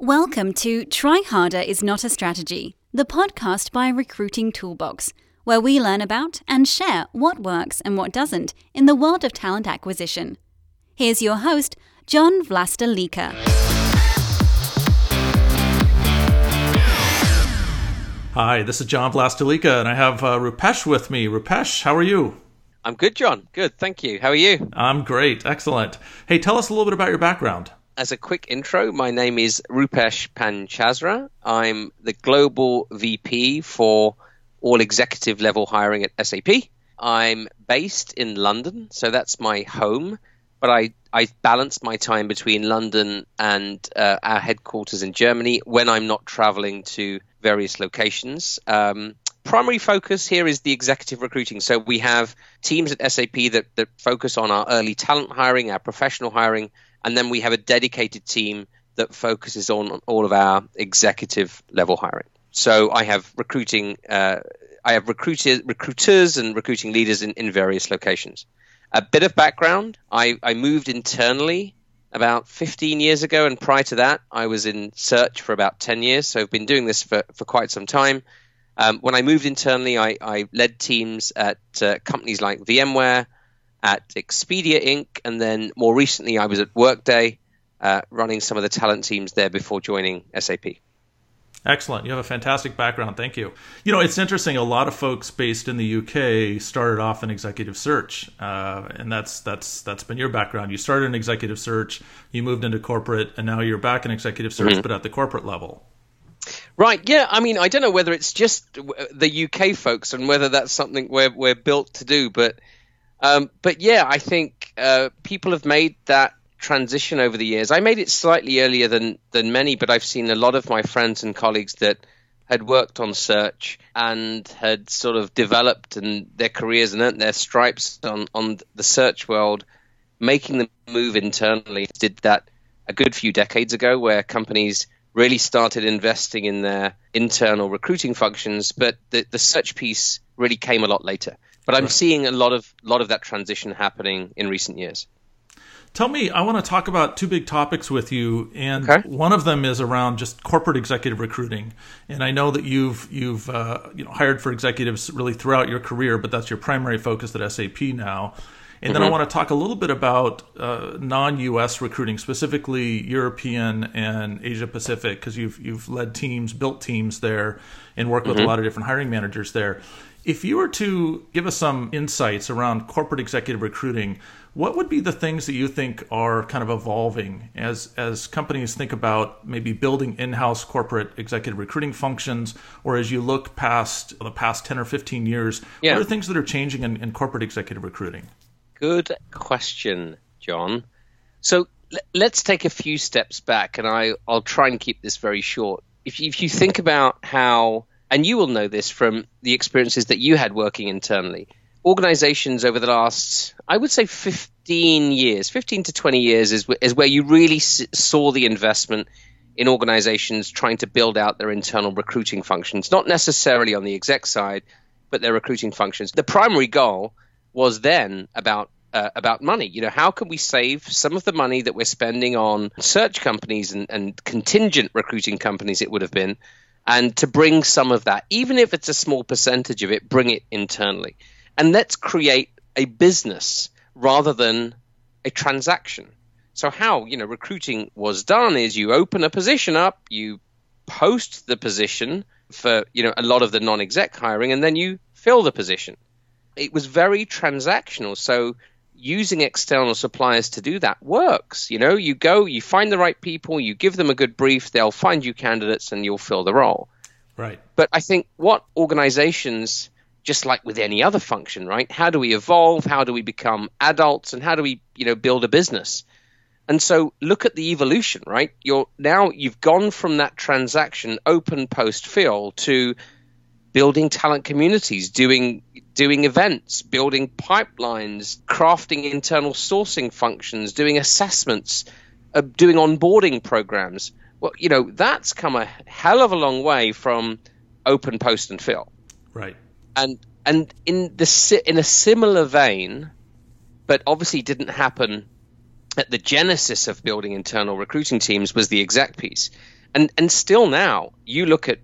Welcome to Try Harder is Not a Strategy, the podcast by Recruiting Toolbox, where we learn about and share what works and what doesn't in the world of talent acquisition. Here's your host, John Vlastelica. Hi, this is John Vlastelica, and I have uh, Roopesh with me. Roopesh, how are you? I'm good, John. Good, thank you. How are you? I'm great. Excellent. Hey, tell us a little bit about your background. As a quick intro, my name is Roopesh Panchasra. I'm the global VP for all executive level hiring at SAP. I'm based in London, so that's my home, but I, I balance my time between London and uh, our headquarters in Germany when I'm not traveling to various locations. Um, primary focus here is the executive recruiting. So we have teams at SAP that, that focus on our early talent hiring, our professional hiring, and then we have a dedicated team that focuses on all of our executive level hiring. So I have recruiting, uh, I have recruiters and recruiting leaders in, in various locations. A bit of background: I, I moved internally about 15 years ago, and prior to that, I was in search for about 10 years. So I've been doing this for, for quite some time. Um, when I moved internally, I, I led teams at uh, companies like VMware, at Expedia Inc., and then more recently, I was at Workday, uh, running some of the talent teams there before joining SAP. Excellent. You have a fantastic background. Thank you. You know, it's interesting. A lot of folks based in the UK started off in executive search, uh, and that's that's that's been your background. You started in executive search, you moved into corporate, and now you're back in executive search, mm-hmm. but at the corporate level. Right. Yeah. I mean, I don't know whether it's just the UK folks and whether that's something we're we're built to do, but um, but yeah, I think uh, people have made that transition over the years. I made it slightly earlier than than many, but I've seen a lot of my friends and colleagues that had worked on search and had sort of developed and their careers and earned their stripes on on the search world, making the move internally. Did that a good few decades ago, where companies really started investing in their internal recruiting functions, but the, the search piece really came a lot later. But I'm right. seeing a lot of lot of that transition happening in recent years. Tell me, I want to talk about two big topics with you, and okay. one of them is around just corporate executive recruiting. And I know that you've you've uh, you know hired for executives really throughout your career, but that's your primary focus at SAP now. And mm-hmm. then I mm-hmm. want to talk a little bit about uh, non-U.S. recruiting, specifically European and Asia Pacific, because you've you've led teams, built teams there, and worked with mm-hmm. a lot of different hiring managers there. If you were to give us some insights around corporate executive recruiting, what would be the things that you think are kind of evolving as as companies think about maybe building in-house corporate executive recruiting functions, or as you look past the past ten or fifteen years, yeah. what are things that are changing in, in corporate executive recruiting? Good question, John. So let's take a few steps back, and I, I'll try and keep this very short. If you, if you think about how, and you will know this from the experiences that you had working internally, organizations over the last, I would say, 15 years, 15 to 20 years is, is where you really saw the investment in organizations trying to build out their internal recruiting functions, not necessarily on the exec side, but their recruiting functions. The primary goal was then about uh, about money. You know, how can we save some of the money that we're spending on search companies and, and contingent recruiting companies? It would have been, and to bring some of that, even if it's a small percentage of it, bring it internally and let's create a business rather than a transaction. So how you know recruiting was done is you open a position up, you post the position for you know a lot of the non-exec hiring, and then you fill the position. It was very transactional. So using external suppliers to do that works. You know, you go, you find the right people, you give them a good brief, they'll find you candidates, and you'll fill the role. Right. But I think what organizations just like with any other function, right? How do we evolve? How do we become adults? And how do we, you know, build a business? And so look at the evolution, right? You're now you've gone from that transaction open post fill to building talent communities, doing doing events, building pipelines, crafting internal sourcing functions, doing assessments, uh, doing onboarding programs. Well, you know, that's come a hell of a long way from open post and fill. Right and and in the in a similar vein, but obviously didn't happen at the genesis of building internal recruiting teams was the exec piece. And and still now, you look at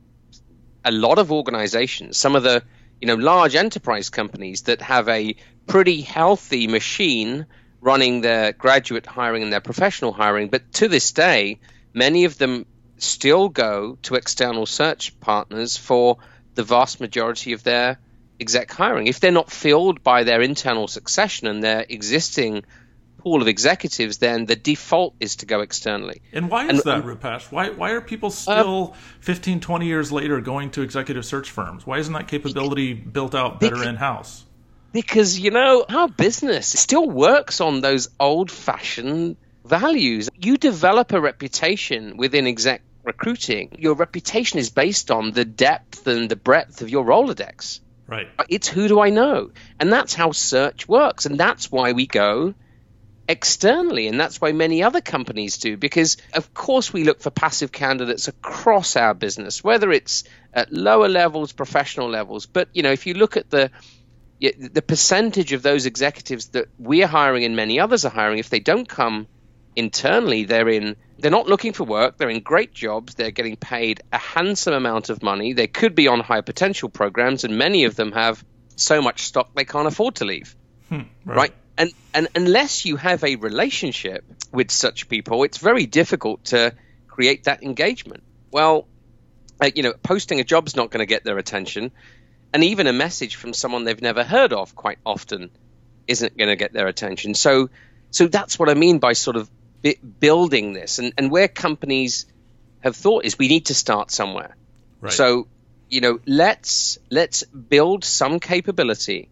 a lot of organizations, some of the you know large enterprise companies that have a pretty healthy machine running their graduate hiring and their professional hiring, but to this day, many of them still go to external search partners for the vast majority of their exec hiring. If they're not filled by their internal succession and their existing pool of executives, then the default is to go externally. And why is and, that, Roopesh? Why, why are people still uh, 15, 20 years later going to executive search firms? Why isn't that capability built out better in house? Because, you know, our business still works on those old fashioned values. You develop a reputation within exec recruiting. Your reputation is based on the depth and the breadth of your Rolodex. Right. It's who do I know? And that's how search works. And that's why we go externally. And that's why many other companies do, because of course we look for passive candidates across our business, whether it's at lower levels, professional levels. But, you know, if you look at the the percentage of those executives that we're hiring and many others are hiring, if they don't come internally, they're in they're not looking for work. They're in great jobs. They're getting paid a handsome amount of money. They could be on high potential programs, and many of them have so much stock they can't afford to leave. Hmm, right. right? And and unless you have a relationship with such people, it's very difficult to create that engagement. Well, uh, you know, posting a job's not going to get their attention, and even a message from someone they've never heard of quite often isn't going to get their attention. So, so that's what I mean by sort of building this, and and where companies have thought is we need to start somewhere. Right. So, you know, let's let's build some capability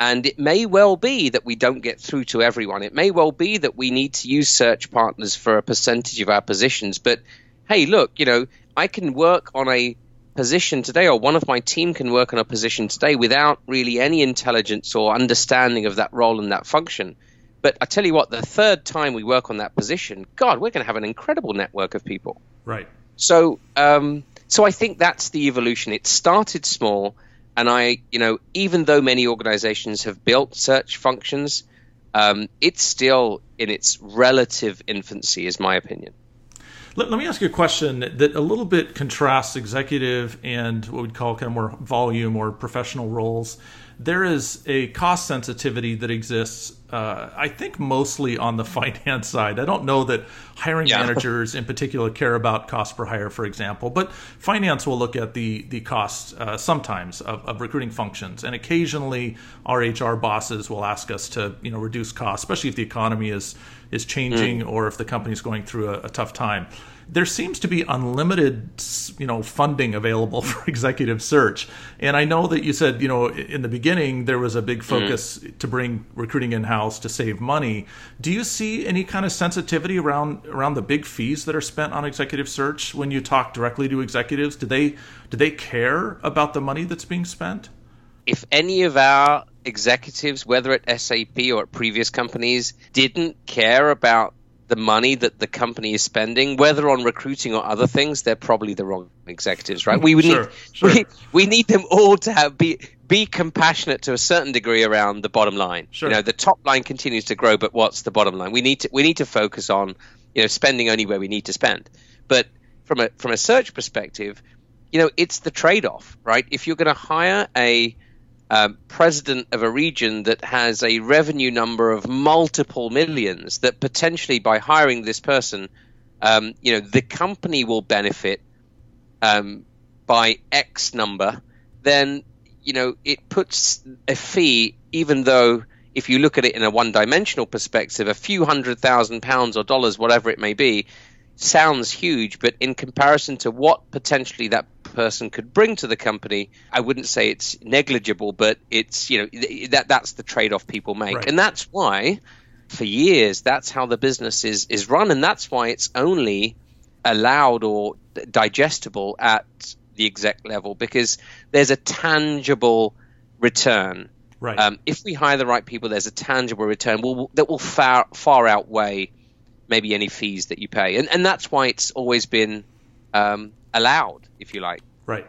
and it may well be that we don't get through to everyone. It may well be that we need to use search partners for a percentage of our positions. But hey, look, you know, I can work on a position today, or one of my team can work on a position today without really any intelligence or understanding of that role and that function. But I tell you what, the third time we work on that position, God, we're going to have an incredible network of people. Right. So, um, so I think that's the evolution. It started small and I, you know, even though many organizations have built search functions, um, it's still in its relative infancy, is my opinion. Let, let, me ask you a question that a little bit contrasts executive and what we'd call kind of more volume or professional roles there is a cost sensitivity that exists, uh, I think, mostly on the finance side. I don't know that hiring yeah. managers in particular care about cost per hire, for example, but finance will look at the the costs uh, sometimes of, of, recruiting functions, and occasionally our HR bosses will ask us to you know reduce costs, especially if the economy is is changing mm. or if the company is going through a, a tough time there seems to be unlimited, you know, funding available for executive search. And I know that you said, you know, in the beginning there was a big mm-hmm. focus mm. to bring recruiting in house to save money. Do you see any kind of sensitivity around around the big fees that are spent on executive search when you talk directly to executives? Do they do they care about the money that's being spent? If any of our executives, whether at SAP or at previous companies, didn't care about the money that the company is spending, whether on recruiting or other things, they're probably the wrong executives, right? We, sure, need sure. We, we need them all to have be be compassionate to a certain degree around the bottom line. Sure. You know, the top line continues to grow, but what's the bottom line? We need to we need to focus on you know spending only where we need to spend. But from a from a search perspective, you know, it's the trade off, right? If you're going to hire a um, president of a region that has a revenue number of multiple millions, that potentially by hiring this person, um, you know, the company will benefit um, by X number, then you know it puts a fee, even though if you look at it in a one-dimensional perspective, a few hundred thousand pounds or dollars, whatever it may be, sounds huge, but in comparison to what potentially that person could bring to the company, I wouldn't say it's negligible, but it's you know that that's the trade-off people make, right. and that's why for years that's how the business is is run, and that's why it's only allowed or digestible at the exec level because there's a tangible return. Right. Um, if we hire the right people, there's a tangible return will, that will far far outweigh maybe any fees that you pay, and and that's why it's always been um, allowed, if you like. Right.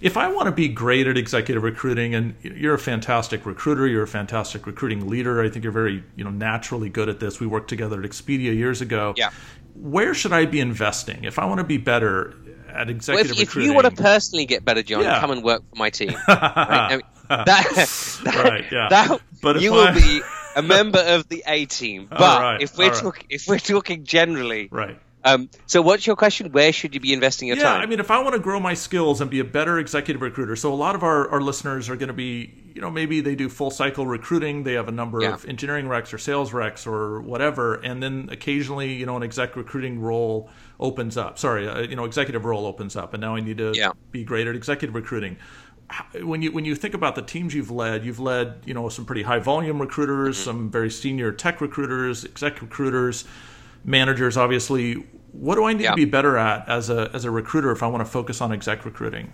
If I want to be great at executive recruiting, and you're a fantastic recruiter, you're a fantastic recruiting leader. I think you're very, you know, naturally good at this. We worked together at Expedia years ago. Yeah. where should I be investing if I want to be better at executive well, if, recruiting? If you want to personally get better, John, yeah. come and work for my team. right? I mean, that, that, right, yeah. That, but you I... will be a member of the A team. But right, if we're talking, if we're talking generally, right. Um, so, what's your question? Where should you be investing your yeah, time? I mean, if I want to grow my skills and be a better executive recruiter, so a lot of our, our listeners are going to be, you know, maybe they do full cycle recruiting. They have a number yeah. of engineering recs or sales recs or whatever, and then occasionally, you know, an exec recruiting role opens up. Sorry, uh, you know, executive role opens up, and now I need to yeah. be great at executive recruiting when you when you think about the teams you've led, you've led you know some pretty high volume recruiters, mm-hmm. some very senior tech recruiters, exec recruiters, managers. Obviously, what do I need yeah. to be better at as a as a recruiter if I want to focus on exec recruiting?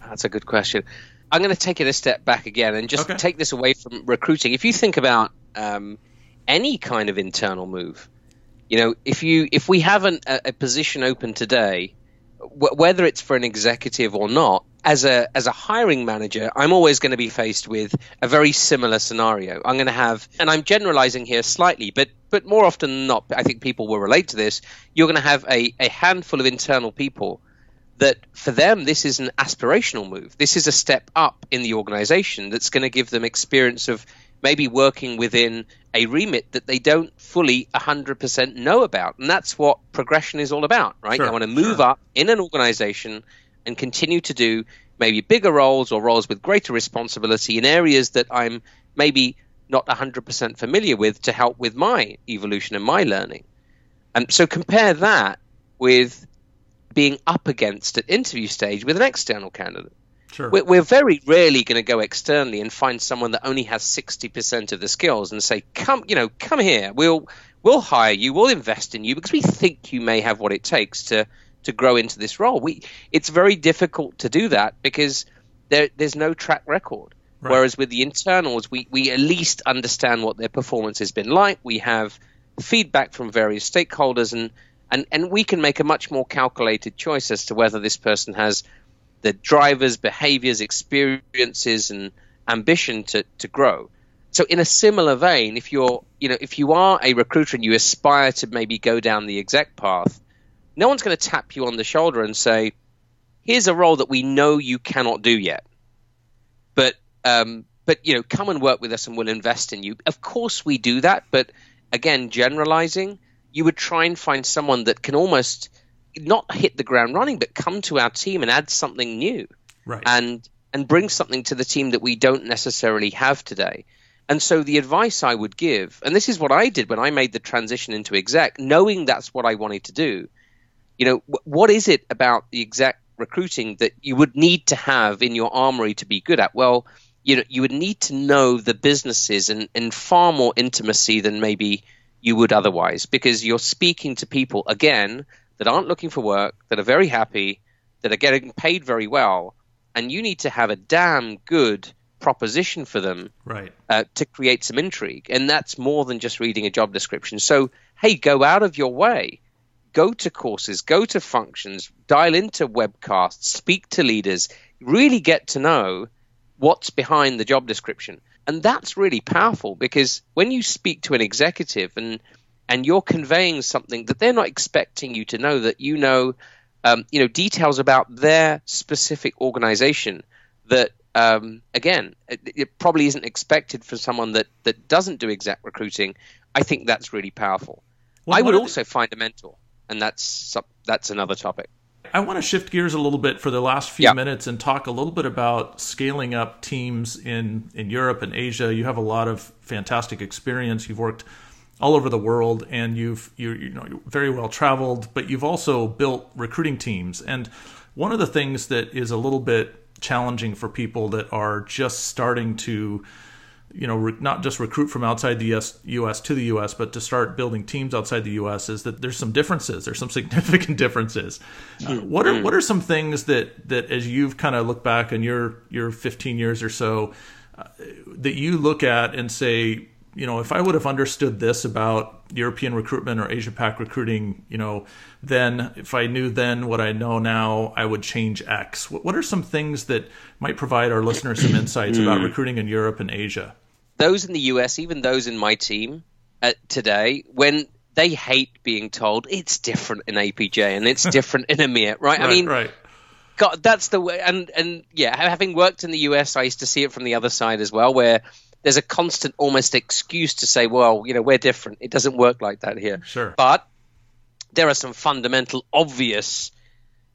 That's a good question. I'm going to take it a step back again and just okay. take this away from recruiting. If you think about um, any kind of internal move, you know, if you if we have an, a, a position open today, w- whether it's for an executive or not, as a as a hiring manager, I'm always going to be faced with a very similar scenario. I'm going to have, and I'm generalizing here slightly, but but more often than not, I think people will relate to this. You're going to have a, a handful of internal people that for them this is an aspirational move. This is a step up in the organization that's going to give them experience of maybe working within a remit that they don't fully 100% know about. And that's what progression is all about, right? Sure, I want to move sure. up in an organization and continue to do maybe bigger roles or roles with greater responsibility in areas that I'm maybe not 100% familiar with to help with my evolution and my learning. And so compare that with being up against at interview stage with an external candidate. Sure. We're, we're very rarely going to go externally and find someone that only has 60% of the skills and say, "Come, you know, come here. We'll we'll hire you. We'll invest in you because we think you may have what it takes to to grow into this role. We it's very difficult to do that because there there's no track record. Right. Whereas with the internals, we, we at least understand what their performance has been like. We have feedback from various stakeholders, and, and, and we can make a much more calculated choice as to whether this person has the drivers, behaviors, experiences, and ambition to, to grow. So in a similar vein, if you're you know if you are a recruiter and you aspire to maybe go down the exec path, no one's going to tap you on the shoulder and say, "Here's a role that we know you cannot do yet." But um, but you know, come and work with us, and we'll invest in you. Of course, we do that. But again, generalizing, you would try and find someone that can almost not hit the ground running, but come to our team and add something new, right? And and bring something to the team that we don't necessarily have today. And so the advice I would give, and this is what I did when I made the transition into exec, knowing that's what I wanted to do, you know, what is it about the exec recruiting that you would need to have in your armory to be good at? Well, you know, you would need to know the businesses in, in far more intimacy than maybe you would otherwise, because you're speaking to people again that aren't looking for work, that are very happy, that are getting paid very well, and you need to have a damn good proposition for them right. uh, to create some intrigue. And that's more than just reading a job description. So, hey, go out of your way go to courses, go to functions, dial into webcasts, speak to leaders, really get to know what's behind the job description. And that's really powerful because when you speak to an executive and and you're conveying something that they're not expecting you to know, that you know, um, you know, details about their specific organization that um, again, it, it, probably isn't expected for someone that, that doesn't do exact recruiting. I think that's really powerful. Well, I would also find a mentor and that's that's another topic. I want to shift gears a little bit for the last few yeah. minutes and talk a little bit about scaling up teams in in Europe and Asia. You have a lot of fantastic experience. You've worked all over the world, and you've you're, you know you're very well traveled, but you've also built recruiting teams. And one of the things that is a little bit challenging for people that are just starting to you know, re- not just recruit from outside the US, US to the US, but to start building teams outside the US is that there's some differences. There's some significant differences. Uh, what are what are some things that that as you've kind of looked back in your your 15 years or so uh, that you look at and say, you know, if I would have understood this about European recruitment or Asia Pac recruiting, you know, then if I knew then what I know now, I would change X. What are some things that might provide our listeners some insights about recruiting in Europe and Asia? Those in the US, even those in my team uh, today, when they hate being told it's different in APJ and it's different in EMEA, right? right? I mean, right. God, that's the way. And and yeah, having worked in the US, I used to see it from the other side as well, where there's a constant, almost excuse to say, well, you know, we're different. It doesn't work like that here. Sure. But there are some fundamental, obvious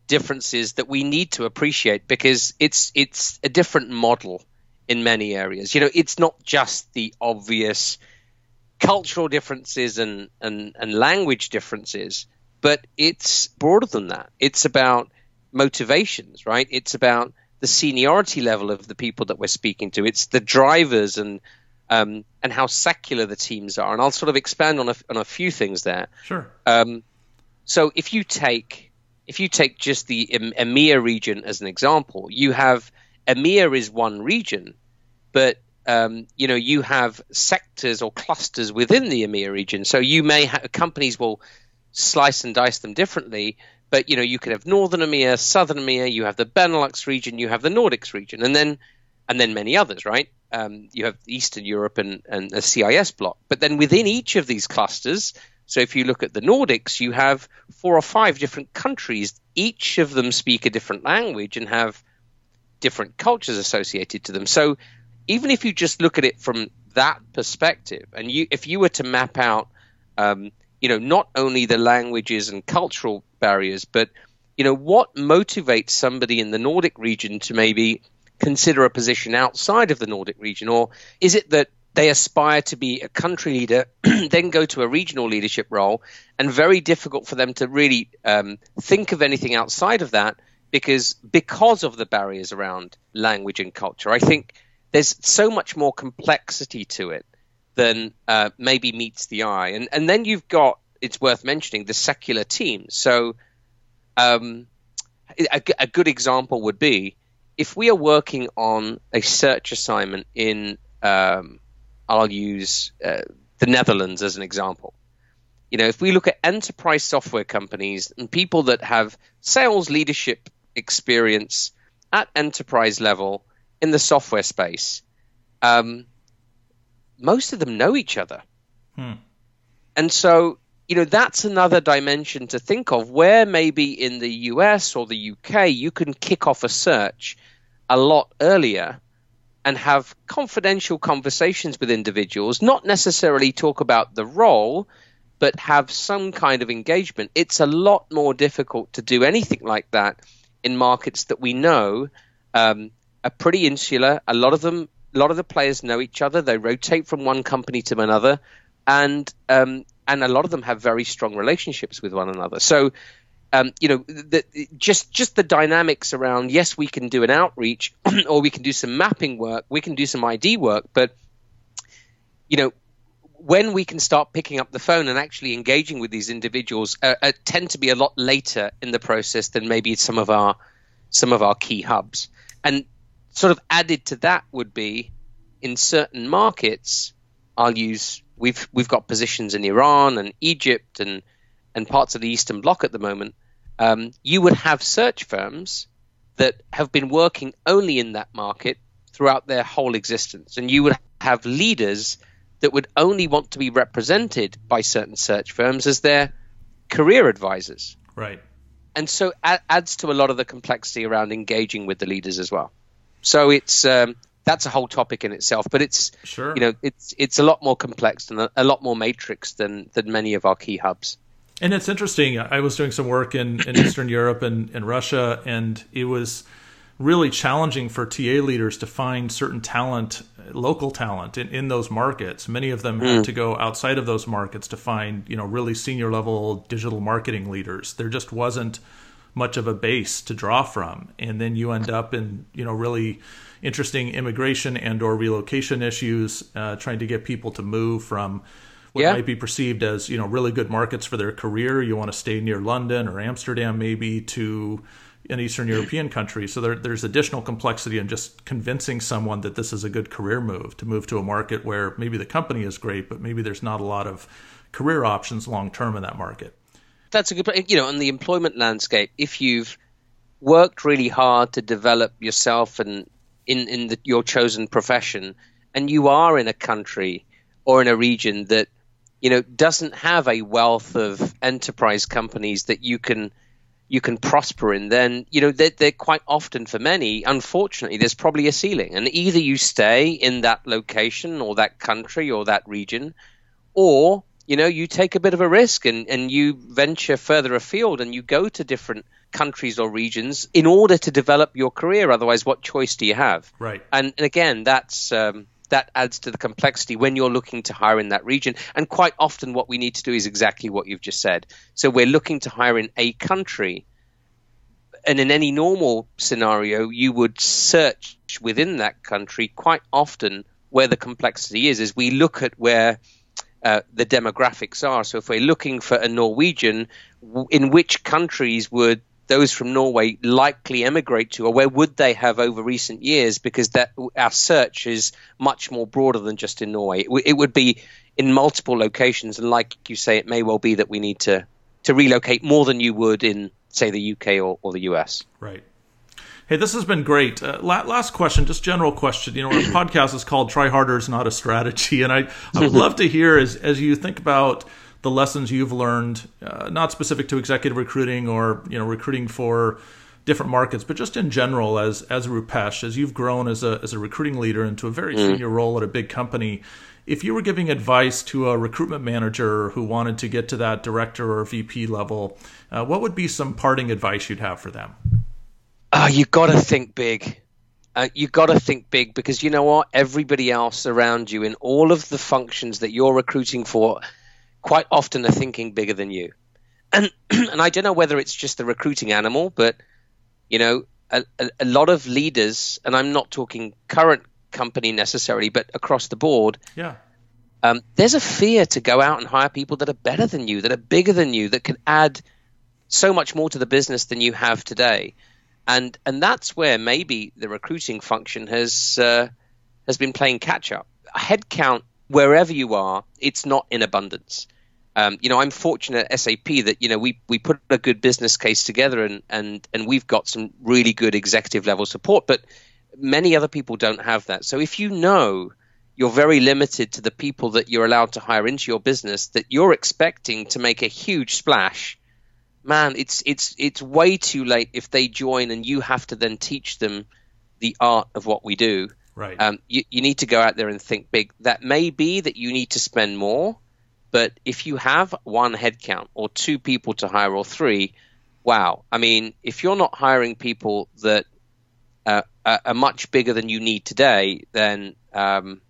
differences that we need to appreciate because it's it's a different model in many areas. You know, it's not just the obvious cultural differences and, and, and language differences, but it's broader than that. It's about motivations, right? It's about the seniority level of the people that we're speaking to. It's the drivers and um, and how secular the teams are. And I'll sort of expand on a, on a few things there. Sure. Um, so if you take if you take just the EMEA region as an example, you have EMEA is one region, but um, you know you have sectors or clusters within the EMEA region. So you may have companies will slice and dice them differently, but you know you could have northern EMEA, southern EMEA, you have the Benelux region, you have the Nordics region, and then and then many others, right? Um, you have Eastern Europe and, and the CIS bloc. But then within each of these clusters, so if you look at the Nordics, you have four or five different countries. Each of them speak a different language and have different cultures associated to them. So even if you just look at it from that perspective, and you if you were to map out, um, you know, not only the languages and cultural barriers, but you know, what motivates somebody in the Nordic region to maybe consider a position outside of the Nordic region, or is it that they aspire to be a country leader, then go to a regional leadership role, and very difficult for them to really um, think of anything outside of that because because of the barriers around language and culture. I think there's so much more complexity to it than uh, maybe meets the eye, and and then you've got it's worth mentioning the secular teams. So, um, a, a good example would be if we are working on a search assignment in um, I'll use uh, the Netherlands as an example. You know, if we look at enterprise software companies and people that have sales leadership experience at enterprise level in the software space, um, most of them know each other. Hmm. And so, you know, that's another dimension to think of where maybe in the US or the UK you can kick off a search a lot earlier and have confidential conversations with individuals, not necessarily talk about the role, but have some kind of engagement. It's a lot more difficult to do anything like that in markets that we know um, are pretty insular. A lot of them, a lot of the players know each other. They rotate from one company to another, and um, and a lot of them have very strong relationships with one another. So um, you know, the, just just the dynamics around. Yes, we can do an outreach, or we can do some mapping work. We can do some ID work, but you know, when we can start picking up the phone and actually engaging with these individuals, uh, uh, tend to be a lot later in the process than maybe some of our some of our key hubs. And sort of added to that would be in certain markets. I'll use we've we've got positions in Iran and Egypt and and parts of the Eastern Bloc at the moment um, you would have search firms that have been working only in that market throughout their whole existence. And you would have leaders that would only want to be represented by certain search firms as their career advisors. Right. And so adds to a lot of the complexity around engaging with the leaders as well. So it's um, that's a whole topic in itself, but it's sure. you know it's it's a lot more complex and a, lot more matrix than than many of our key hubs. And it's interesting. I was doing some work in, in Eastern Europe and, and Russia, and it was really challenging for TA leaders to find certain talent, local talent in, in those markets. Many of them mm. had to go outside of those markets to find, you know, really senior level digital marketing leaders. There just wasn't much of a base to draw from. And then you end up in, you know, really interesting immigration and or relocation issues, uh, trying to get people to move from what yeah. might be perceived as you know really good markets for their career. You want to stay near London or Amsterdam, maybe to an Eastern European country. So there, there's additional complexity in just convincing someone that this is a good career move to move to a market where maybe the company is great, but maybe there's not a lot of career options long term in that market. That's a good, you know, in the employment landscape, if you've worked really hard to develop yourself and in in the, your chosen profession, and you are in a country or in a region that you know, doesn't have a wealth of enterprise companies that you can you can prosper in, then you know they're, they're, quite often for many. Unfortunately, there's probably a ceiling, and either you stay in that location or that country or that region, or you know you take a bit of a risk and, and you venture further afield and you go to different countries or regions in order to develop your career. Otherwise, what choice do you have? Right. And, and again, that's um, that adds to the complexity when you're looking to hire in that region. And quite often, what we need to do is exactly what you've just said. So we're looking to hire in a country. And in any normal scenario, you would search within that country quite often where the complexity is, is we look at where uh, the demographics are. So if we're looking for a Norwegian, in which countries would those from Norway likely emigrate to, or where would they have over recent years? Because that our search is much more broader than just in Norway. It, w- it would be in multiple locations, and like you say, it may well be that we need to to relocate more than you would in, say, the UK or, or the US. Right. Hey, this has been great. Uh, last question, just general question. You know, our podcast is called "Try Harder is Not a Strategy," and I I would love to hear as as you think about the lessons you've learned, uh, not specific to executive recruiting or you know recruiting for different markets, but just in general as as Roopesh, as you've grown as a as a recruiting leader into a very mm. senior role at a big company. If you were giving advice to a recruitment manager who wanted to get to that director or VP level, uh, what would be some parting advice you'd have for them? Oh, you got to think big. Uh, you got to think big because you know what? Everybody else around you in all of the functions that you're recruiting for quite often are thinking bigger than you. And and I don't know whether it's just the recruiting animal, but you know, a, a, a lot of leaders, and I'm not talking current company necessarily, but across the board. Yeah. Um, there's a fear to go out and hire people that are better than you, that are bigger than you, that can add so much more to the business than you have today, and and that's where maybe the recruiting function has uh, has been playing catch up. Headcount wherever you are, it's not in abundance um, you know, I'm fortunate at SAP that you know we we put a good business case together and and and we've got some really good executive level support, but many other people don't have that. So if you know you're very limited to the people that you're allowed to hire into your business, that you're expecting to make a huge splash, man, it's it's it's way too late if they join and you have to then teach them the art of what we do. Right. Um, you, you need to go out there and think big. That may be that you need to spend more but if you have one headcount or two people to hire or three, wow. I mean, if you're not hiring people that uh, are much bigger than you need today, then um,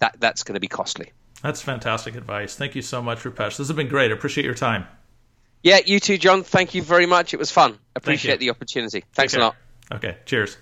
that that's going to be costly. That's fantastic advice. Thank you so much, Roopesh. This has been great. I appreciate your time. Yeah, you too, John. Thank you very much. It was fun. Appreciate the opportunity. Thanks a lot. Okay, cheers.